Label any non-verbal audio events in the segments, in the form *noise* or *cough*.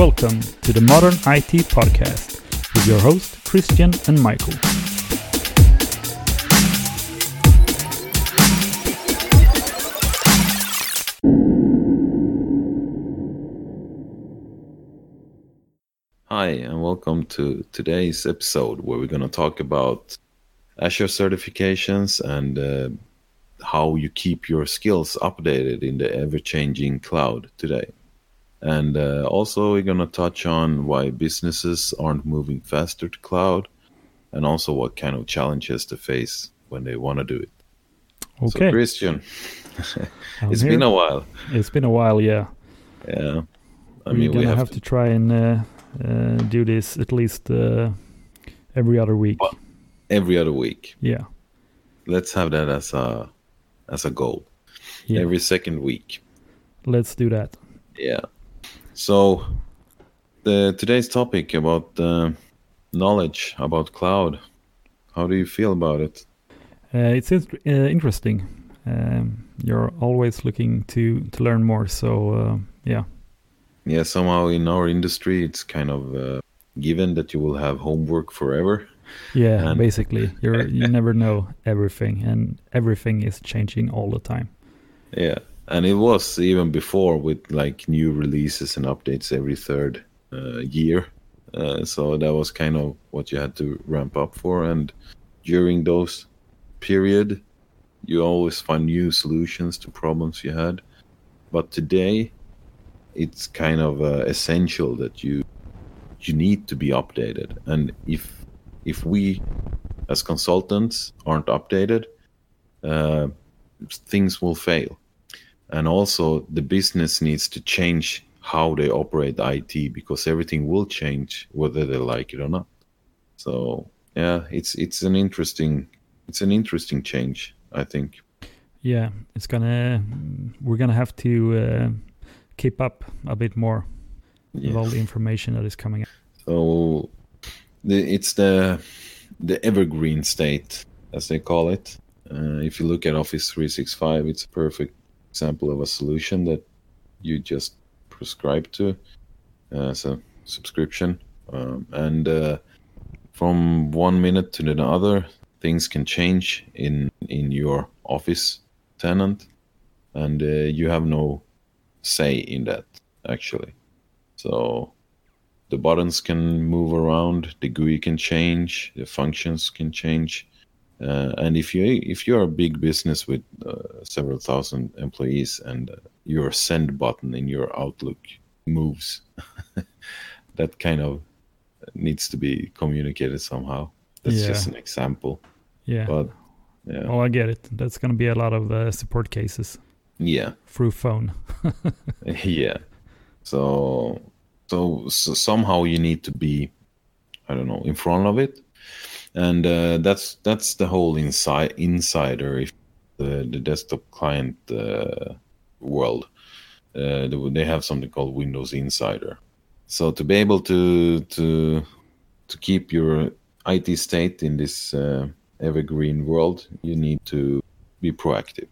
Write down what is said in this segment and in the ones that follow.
Welcome to the Modern IT Podcast with your host Christian and Michael. Hi, and welcome to today's episode where we're going to talk about Azure certifications and uh, how you keep your skills updated in the ever changing cloud today. And uh, also, we're going to touch on why businesses aren't moving faster to cloud and also what kind of challenges to face when they want to do it. Okay. So, Christian, *laughs* it's here. been a while. It's been a while, yeah. Yeah. I We're mean, we have, have, to, try and uh, uh, do this at least uh, every other week. Well- every other week. Yeah, Let's have that as a as a goal. yeah. Every second week. Let's do that. Yeah. So the today's topic about uh, knowledge about cloud. How do you feel about it? Uh, it's int- uh, interesting. Um, you're always looking to to learn more. So uh, yeah, Yeah, somehow in our industry, it's kind of uh, given that you will have homework forever. yeah. And- basically, you're you *laughs* never know everything, and everything is changing all the time. Yeah, and it was even before with like new releases and updates every third uh, year. Uh, so that was kind of what you had to ramp up for, and during those period, you always find new solutions to problems you had. But today, it's kind of uh, essential that you you need to be updated, and if if we as consultants aren't updated, uh, things will fail and also the business needs to change how they operate IT because everything will change whether they like it or not. So yeah, it's it's an interesting it's an interesting change, I think. Yeah, it's gonna. We're gonna have to uh, keep up a bit more with all the information that is coming. out. So the, it's the the evergreen state, as they call it. Uh, if you look at Office 365, it's a perfect example of a solution that you just prescribe to uh, as a subscription. Um, and uh, from one minute to the other, things can change in in your Office tenant, and uh, you have no say in that actually. So the buttons can move around, the GUI can change, the functions can change. Uh, and if you if you're a big business with uh, several thousand employees and uh, your send button in your Outlook moves, *laughs* that kind of needs to be communicated somehow. That's Yeah. just an example, Yeah. but yeah, well, I get it. That's gonna be a lot of uh, support cases yeah. through phone. *laughs* yeah so, so so somehow you need to be i don't know in front of it and uh, that's that's the whole inside insider if the, the desktop client uh, world. Uh, they- have something called windows insider. So to be able to to to keep your it state in this uh, evergreen world you need to be proactive.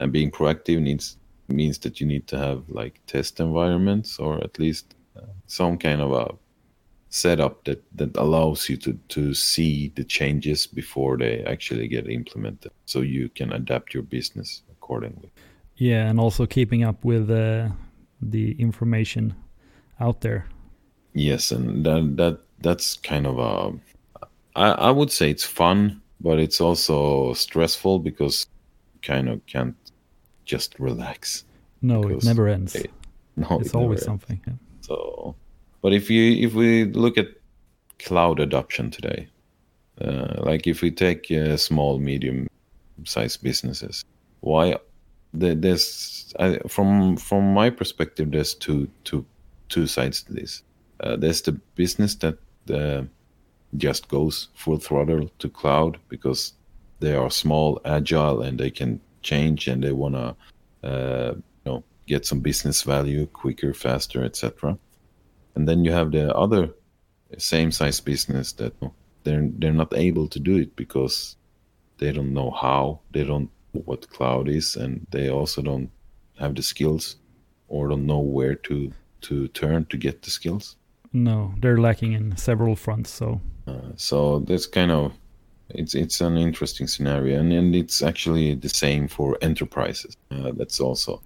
And being proactive needs means that you need to have like test environments or at least uh, some kind of a setup that that allows you to to see the changes before they actually get implemented so you can adapt your business accordingly Yeah, and also keeping up with uh, the information out there. yes and that that that's kind of a i i would say it's fun but it's also stressful because you kind of can't just relax No, it never ends. they- no it's it always something. Yeah. So, but if you if we look at cloud adoption today, uh, like if we take uh, small, medium sized businesses, why there's I, from from my perspective, there's two two two sides to this. Uh, there's the business that uh, just goes full throttle to cloud because they are small, agile, and they can change, and they wanna uh, you know get some business value quicker, faster, etc. And then you have the other same size business that they're they're not able to do it because they don't know how, they don't know what cloud is, and they also don't have the skills or don't know where to to turn to get the skills. No, they're lacking in several fronts. So, uh, so that's kind of it's it's an interesting scenario, and, and it's actually the same for enterprises. Uh, that's also,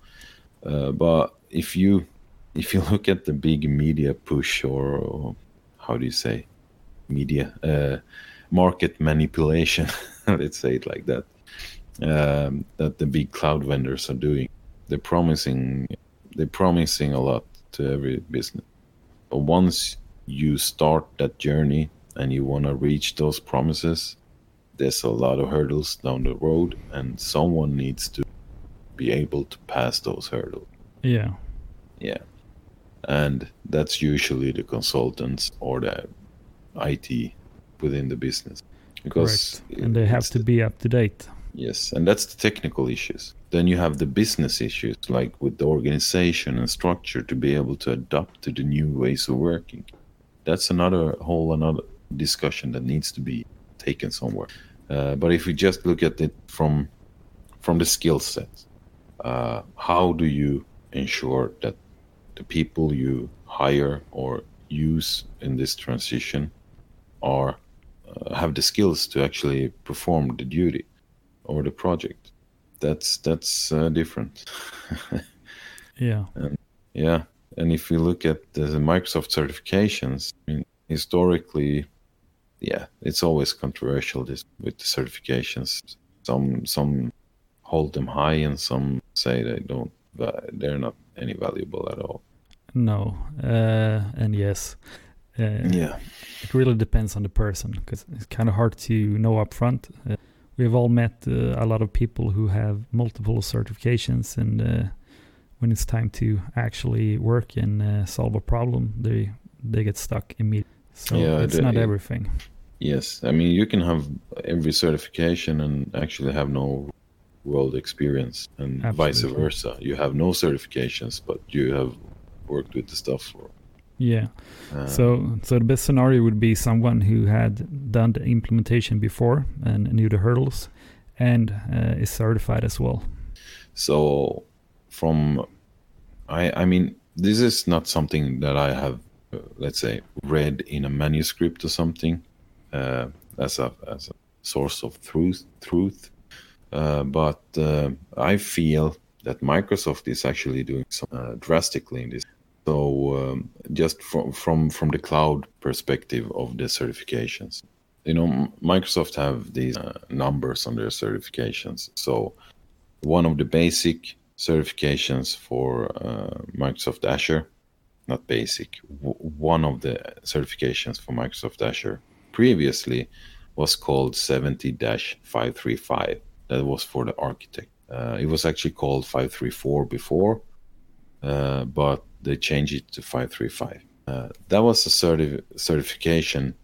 uh, but if you if you *laughs* look at the big media push or, or how do you say media uh, market manipulation, *laughs* let's say it like that, um, that the big cloud vendors are doing, they're promising they're promising a lot to every business. But once you start that journey and you want to reach those promises, there's a lot of hurdles down the road, and someone needs to be able to pass those hurdles. Yeah. Yeah. And that's usually the consultants or the IT within the business. Because Correct. and they have to be up to date. Yes, and that's the technical issues. Then you have the business issues, like with the organization and structure to be able to adapt to the new ways of working. That's another whole another discussion that needs to be taken somewhere. Uh, but if we just look at it from from the skill set, uh, how do you ensure that the people you hire or use in this transition are uh, have the skills to actually perform the duty or the project? That's that's uh, different. *laughs* yeah. And, yeah, and if we look at the Microsoft certifications, I mean, historically yeah, it's always controversial this with the certifications. Some some hold them high, and some say they don't. They're not any valuable at all. No, uh, and yes, uh, yeah, it really depends on the person because it's kind of hard to know upfront. Uh, we've all met uh, a lot of people who have multiple certifications, and uh, when it's time to actually work and uh, solve a problem, they they get stuck immediately. So yeah, it's not it, everything. Yes, I mean you can have every certification and actually have no world experience, and Absolutely. vice versa. You have no certifications, but you have worked with the stuff for. Yeah. Um, so, so the best scenario would be someone who had done the implementation before and knew the hurdles, and uh, is certified as well. So, from, I, I mean, this is not something that I have uh, let's say, read in a manuscript or something uh, as a as a source of truth. Truth, uh, but uh, I feel that Microsoft is actually doing some uh, drastically in this. So um, just from from from the cloud perspective of the certifications, you know, Microsoft have these uh, numbers on their certifications. So one of the basic certifications for Microsoft Azure not basic, one of the certifications for Microsoft Azure previously was called 70 535. That was for the architect. Uh, it was actually called 534 before, uh, but they changed it to 535. Uh, that was a certi- certification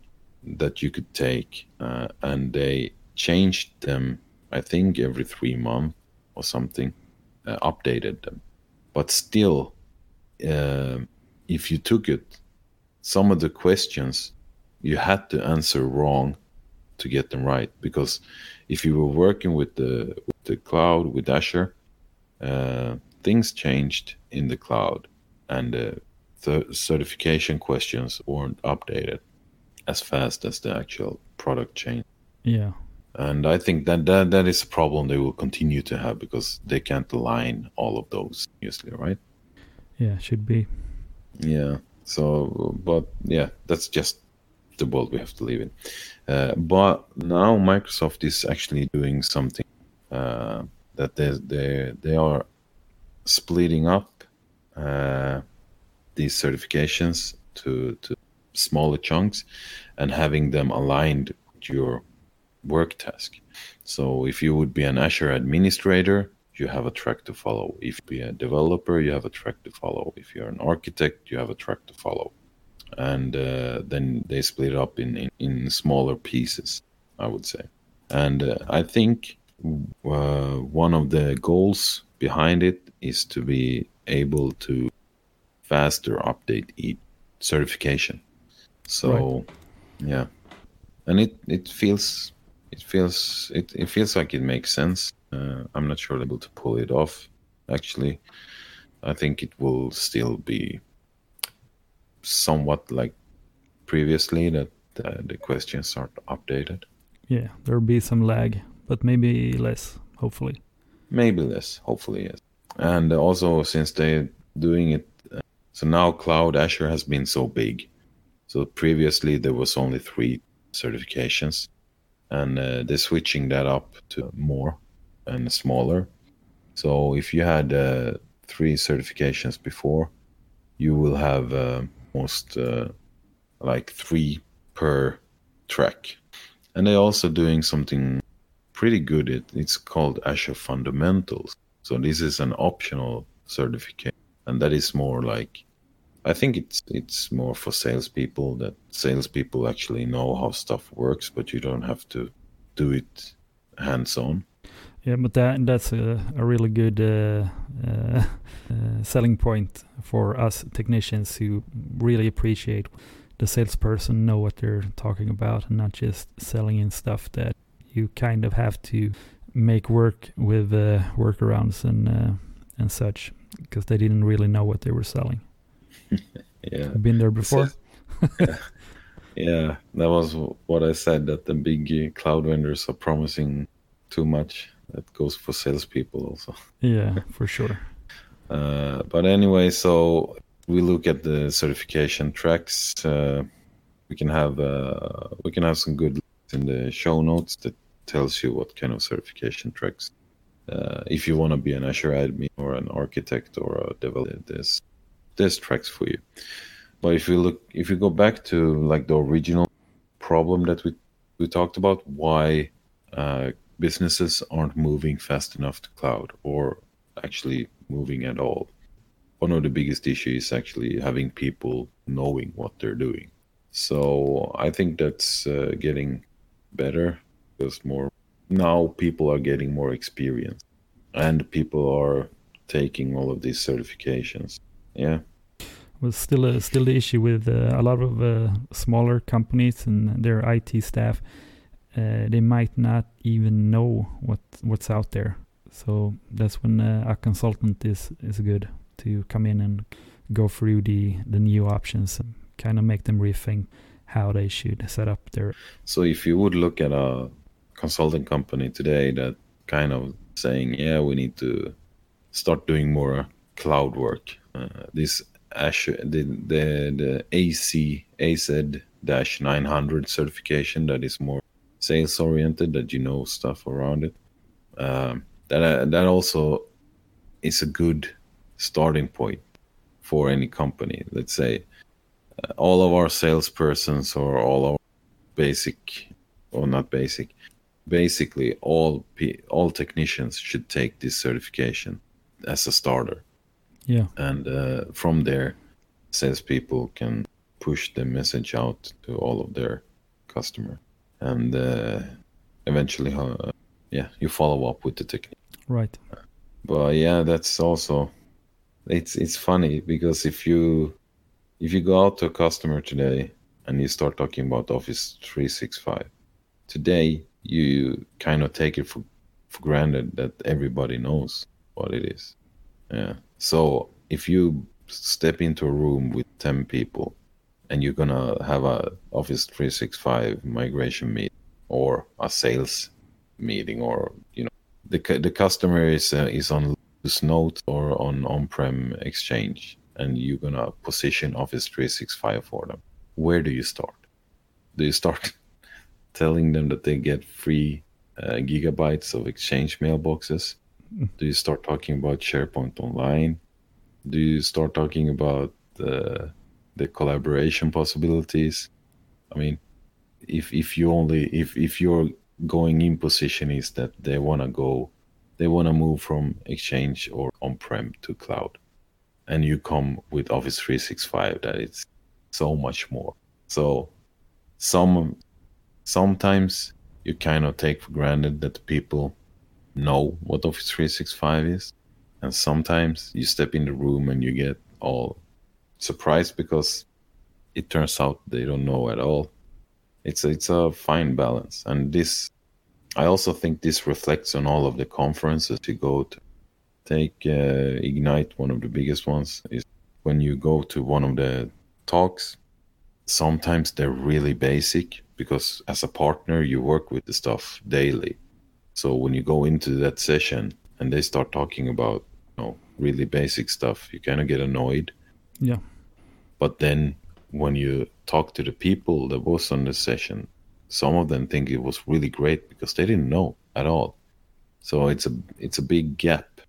that you could take, uh, and they changed them, I think, every three months or something, uh, updated them. But still, uh, if you took it, some of the questions you had to answer wrong to get them right. Because if you were working with the with the cloud with Azure, uh, things changed in the cloud, and the certification questions weren't updated as fast as the actual product changed. Yeah. And I think that, that that is a problem they will continue to have because they can't align all of those usually, right? Yeah, should be. Yeah. So, but yeah, that's just the world we have to live in. Uh, but now Microsoft is actually doing something uh, that they they they are splitting up uh, these certifications to to smaller chunks and having them aligned with your work task. So if you would be an Azure administrator, you have a track to follow. If you are a developer, you have a track to follow. If you're an architect, you have a track to follow. And uh, then they split up in, in, in, smaller pieces, I would say. And uh, I think uh, one of the goals behind it is to be able to faster update each certification. So, right. yeah, and it it feels it feels it, it feels like it makes sense uh, I'm not sure able to pull it off. Actually, I think it will still be somewhat like previously that uh, the questions aren't updated. Yeah, there'll be some lag, but maybe less, hopefully. Maybe less, hopefully, yes. And also, since they're doing it, uh, so now Cloud Azure has been so big. So previously there was only three certifications, and uh, they're switching that up to more and smaller. So if you had uh, three certifications before, you will have uh, most uh, like three per track. And they're also doing something pretty good. It, it's called Azure Fundamentals. So this is an optional certificate, and that is more like I think it's it's more for salespeople that salespeople actually know how stuff works, but you don't have to do it hands on. Yeah, but that that's a, a really good uh, uh, uh, selling point for us technicians who really appreciate the salesperson know what they're talking about and not just selling in stuff that you kind of have to make work with uh, workarounds and uh, and such because they didn't really know what they were selling. *laughs* yeah, I've been there before. yeah. *laughs* yeah, that was what I said that the big cloud vendors are promising too much. That goes for salespeople also. Yeah, for sure. *laughs* uh, but anyway, so we look at the certification tracks. Uh, we can have uh, we can have some good in the show notes that tells you what kind of certification tracks. Uh, if you want to be an Azure admin or an architect or a developer, there's there's tracks for you. But if you look, if you go back to like the original problem that we we talked about, why uh, businesses aren't moving fast enough to cloud or actually moving at all. One of the biggest issues is actually having people knowing what they're doing. So I think that's uh, getting better because more now people are getting more experience and people are taking all of these certifications. Yeah. Was still a, still the issue with uh, a lot of uh, smaller companies and their IT staff. Uh, they might not even know what what's out there. So that's when uh, a consultant is is good to come in and go through the the new options and kind of make them rethink how they should set up their. So if you would look at a consulting company today that kind of saying, yeah, we need to start doing more cloud work uh, this Azure, the the, the AC AZ dash 900 certification that is more sales oriented, that you know stuff around it. Um, that uh, that also is a good starting point for any company. Let's say uh, all of our salespersons or all our basic or not basic, basically all all technicians should take this certification as a starter yeah. And uh, from there, salespeople can push the message out to all of their customer, and uh, eventually, uh, yeah, you follow up with the technique. Right. But yeah, that's also it's it's funny because if you if you go out to a customer today and you start talking about Office 365, today you kind of take it for for granted that everybody knows what it is. Yeah. So if you step into a room with 10 people and you're going to have a Office 365 migration meeting or a sales meeting or, you know, the, the customer is, uh, is on Lotus Note or on on-prem exchange and you're going to position Office 365 for them. Where do you start? Do you start telling them that they get free uh, gigabytes of exchange mailboxes? do you start talking about SharePoint Online? Do you start talking about the the collaboration possibilities? I mean, if if you only if if your going in position is that they want to go, they want to move from Exchange or on-prem to cloud, and you come with Office 365, that it's so much more. So, some sometimes you kind of take for granted that people know what Office 365 is. And sometimes you step in the room and you get all surprised because it turns out they don't know at all. It's a, it's a fine balance. And this, I also think this reflects on all of the conferences you go to. Take uh, Ignite, one of the biggest ones, is when you go to one of the talks sometimes they're really basic because as a partner you work with the stuff daily. So when you go into that session and they start talking about you know really basic stuff you kind of get annoyed. Yeah. but then when you talk to the people that was on the session some of them think it was really great because they didn't know at all. So it's a it's a big gap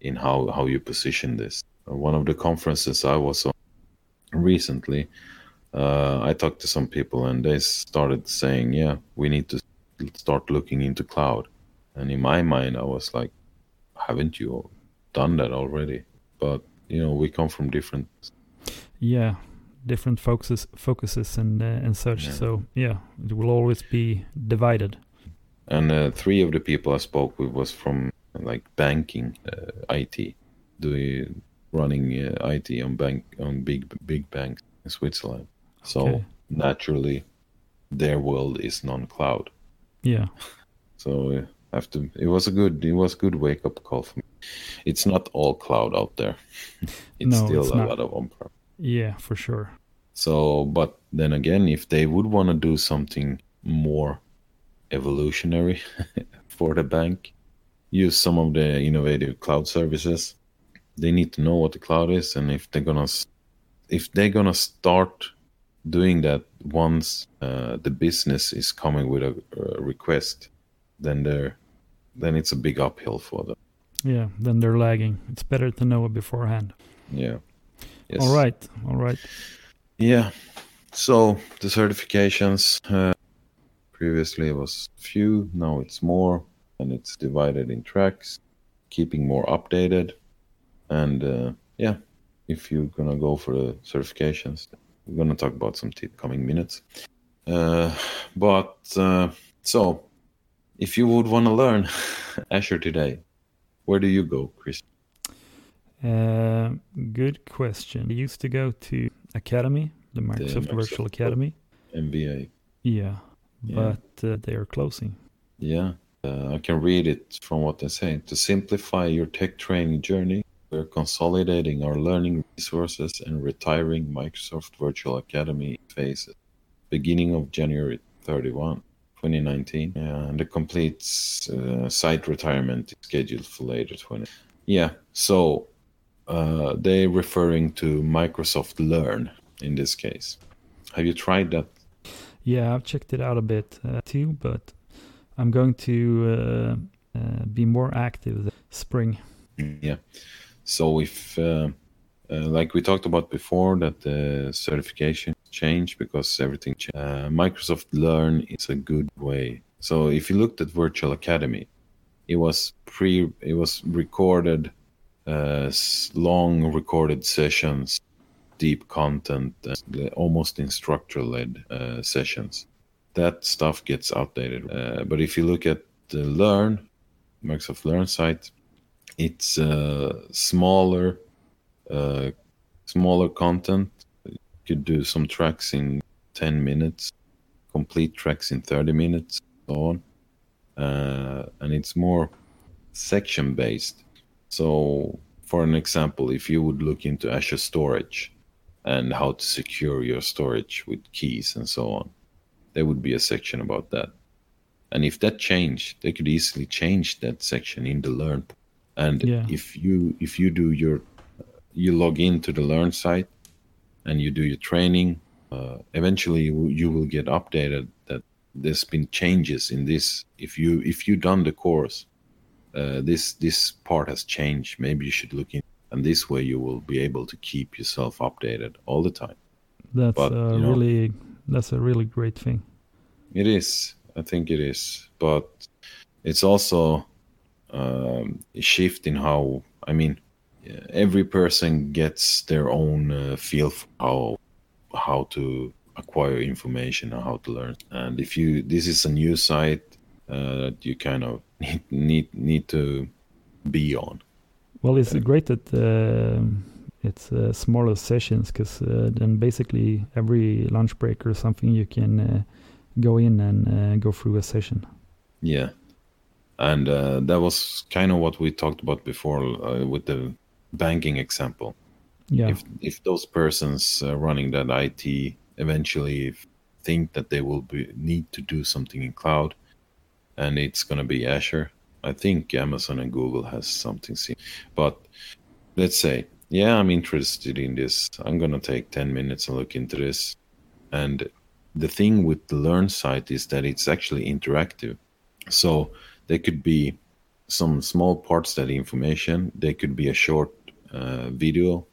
in how how you position this. One of the conferences i was on recently uh, i talked to some people and they started saying yeah we need to start looking into cloud and in my mind i was like haven't you done that already but you know we come from different Yeah. Different focuses, focuses, and uh, and such. Yeah. So yeah, it will always be divided. and uh, three of the people I spoke with was from like banking, uh, IT, doing running uh, IT on bank on big big banks in Switzerland. So Okay. naturally, their world is non-cloud. Yeah. So uh, after it was a good it was a good wake up call for me. It's not all cloud out there. *laughs* it's No, still it's a not. lot of on-prem. Yeah, for sure. So, but then again, if they would want to do something more evolutionary *laughs* for the bank, use some of the innovative cloud services, they need to know what the cloud is, and if they're gonna, if they're gonna start doing that once uh, the business is coming with a, a request, then they're, then it's a big uphill for them. Yeah, then they're lagging. It's better to know it beforehand. Yeah. Yes. All right, all right. Yeah. So the certifications uh, previously it was few, now it's more, and it's divided in tracks, keeping more updated. And uh, yeah, if you're gonna go for the certifications, we're gonna talk about some t- coming minutes. Uh, but uh, so, if you would want to learn *laughs* Azure today, where do you go, Chris? Uh, good question. I used to go to Academy, the Microsoft, Microsoft Virtual Academy. MVA. Yeah, Yeah. but uh, they are closing. Yeah, uh, I can read it from what they say. To simplify your tech training journey, we're consolidating our learning resources and retiring Microsoft Virtual Academy phases, beginning of January 31, 2019. And the complete uh, site retirement is scheduled for later 20. Yeah, so uh, they're referring to Microsoft Learn in this case. Have you tried that? Yeah, I've checked it out a bit uh, too, but I'm going to uh, uh, be more active this spring. Yeah. So if, uh, uh, like we talked about before, that the certification changed because everything. Uh, Microsoft Learn is a good way. So if you looked at Virtual Academy, it was pre, it was recorded, long recorded sessions, deep content, uh, almost instructor-led uh, sessions. That stuff gets outdated. Uh, but if you look at the Learn, Microsoft Learn site, it's uh, smaller uh, smaller content. You could do some tracks in 10 minutes complete tracks in 30 minutes so on. Uh, and it's more section based so for an example if you would look into azure storage and how to secure your storage with keys and so on there would be a section about that. And if that changed they could easily change that section in the learn and Yeah. if you if you do your you log into the learn site and you do your training uh, eventually you, will- get updated that there's been changes in this if you if you done the course uh, this this part has changed maybe you should look in and this way you will be able to keep yourself updated all the time That's But, you know- really that's a really great thing. It is. I think it is. But it's also um, shift in how, I mean, every person gets their own uh, feel for how, how to acquire information and how to learn. And if you, this is a new site uh, that you kind of *laughs* need, need, need to be on. Well, it's great that um it's uh, smaller sessions because uh, then basically every lunch break or something you can uh, go in and uh, go through a session. Yeah. And uh, that was kind of what we talked about before uh, with the banking example. Yeah. If if those persons uh, running that IT eventually think that they will be, need to do something in cloud, and it's going to be Azure, I think Amazon and Google has something similar. But let's say, yeah, I'm interested in this. I'm going to take 10 minutes and look into this. And the thing with the Learn site is that it's actually interactive. So there could be some small parts that the information. They could be a short uh, video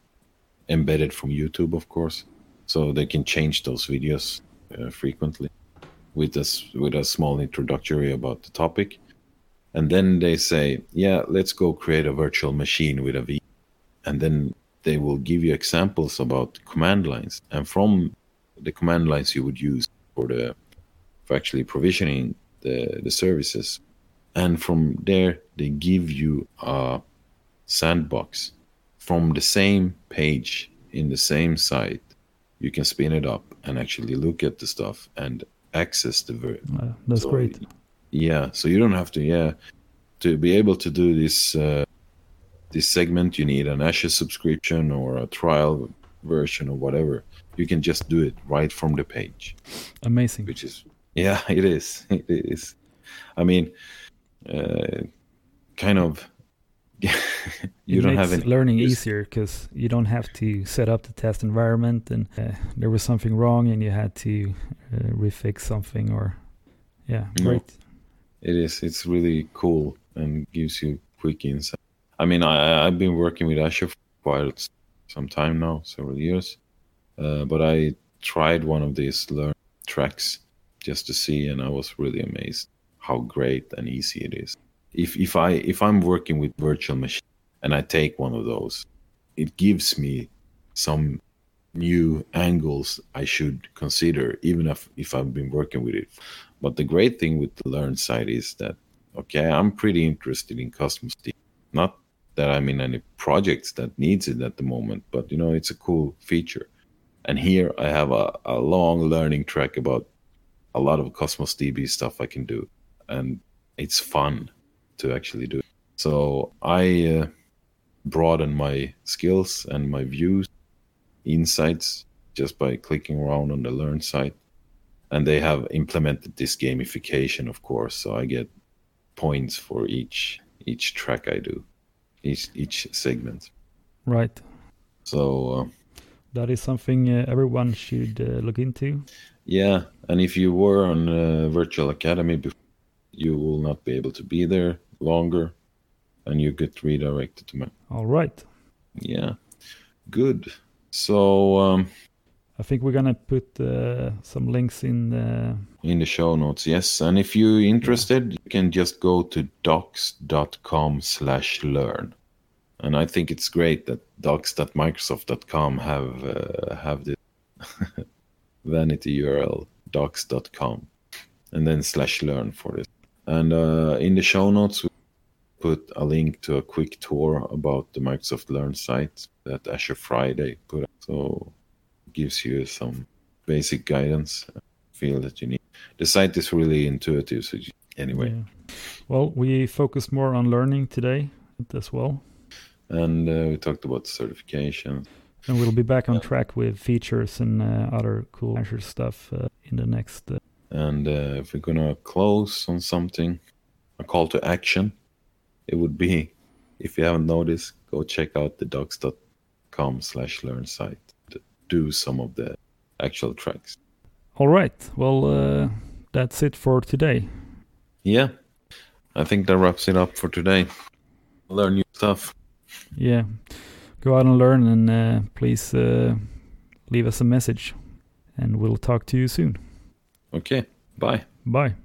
embedded from YouTube, of course. So they can change those videos uh, frequently with a, with a small introductory about the topic and then they say, yeah, let's go create a virtual machine with a V. And then they will give you examples about command lines. And from the command lines you would use for the for actually provisioning the, the services. And from there they give you a sandbox. From the same page in the same site. You can spin it up and actually look at the stuff and access the ver- uh, that's so great. Yeah so you don't have to yeah to be able to do this uh, this segment you need an azure subscription or a trial version or whatever you can just do it right from the page. Amazing. Which is *laughs* yeah it is *laughs* it is. I mean uh, kind of *laughs* you it don't have any learning easier because you don't have to set up the test environment and uh, there was something wrong and you had to uh, refix something or yeah great. it is it's really cool and gives you quick insight. I mean I, i've been working with azure for quite some time now several years uh, but i tried one of these learn tracks just to see and i was really amazed how great and easy it is. If if i if i'm working with virtual machine and i take one of those it gives me some new angles i should consider even if if i've been working with it. But the great thing with the learn side is that okay i'm pretty interested in Cosmos DB. not that i'm in any projects that needs it at the moment but you know it's a cool feature. And here i have a, a long learning track about a lot of cosmos db stuff i can do and it's fun to actually do it. So I uh, broaden my skills and my views, insights just by clicking around on the Learn site. And they have implemented this gamification, of course. So I get points for each each track I do, each each segment. Right. So uh, that is something uh, everyone should uh, look into. Yeah, and if you were on uh, Virtual Academy before, you will not be able to be there longer and you get redirected to me. All right. Yeah. Good. So um, I think we're gonna put uh, some links in the in the show notes. Yes, and if you're interested, yeah. you can just go to docs.com/learn. And I think it's great that docs.microsoft.com have uh, have the *laughs* vanity URL docs.com and then slash learn for this. And uh, in the show notes, we put a link to a quick tour about the Microsoft Learn site that Azure Friday put up. So it gives you some basic guidance, feel that you need. The site is really intuitive. So anyway. Yeah. Well, we focused more on learning today as well. And uh, we talked about certification. And we'll be back on track with features and uh, other cool Azure stuff uh, in the next uh, and uh, if we're gonna close on something, a call to action, it would be, if you haven't noticed, go check out the docs.com slash learn site to do some of the actual tracks. All right. Well, uh, that's it for today. Yeah. I think that wraps it up for today. Learn new stuff. Yeah. Go out and learn and uh, please uh, leave us a message and we'll talk to you soon. Okay. Bye. Bye.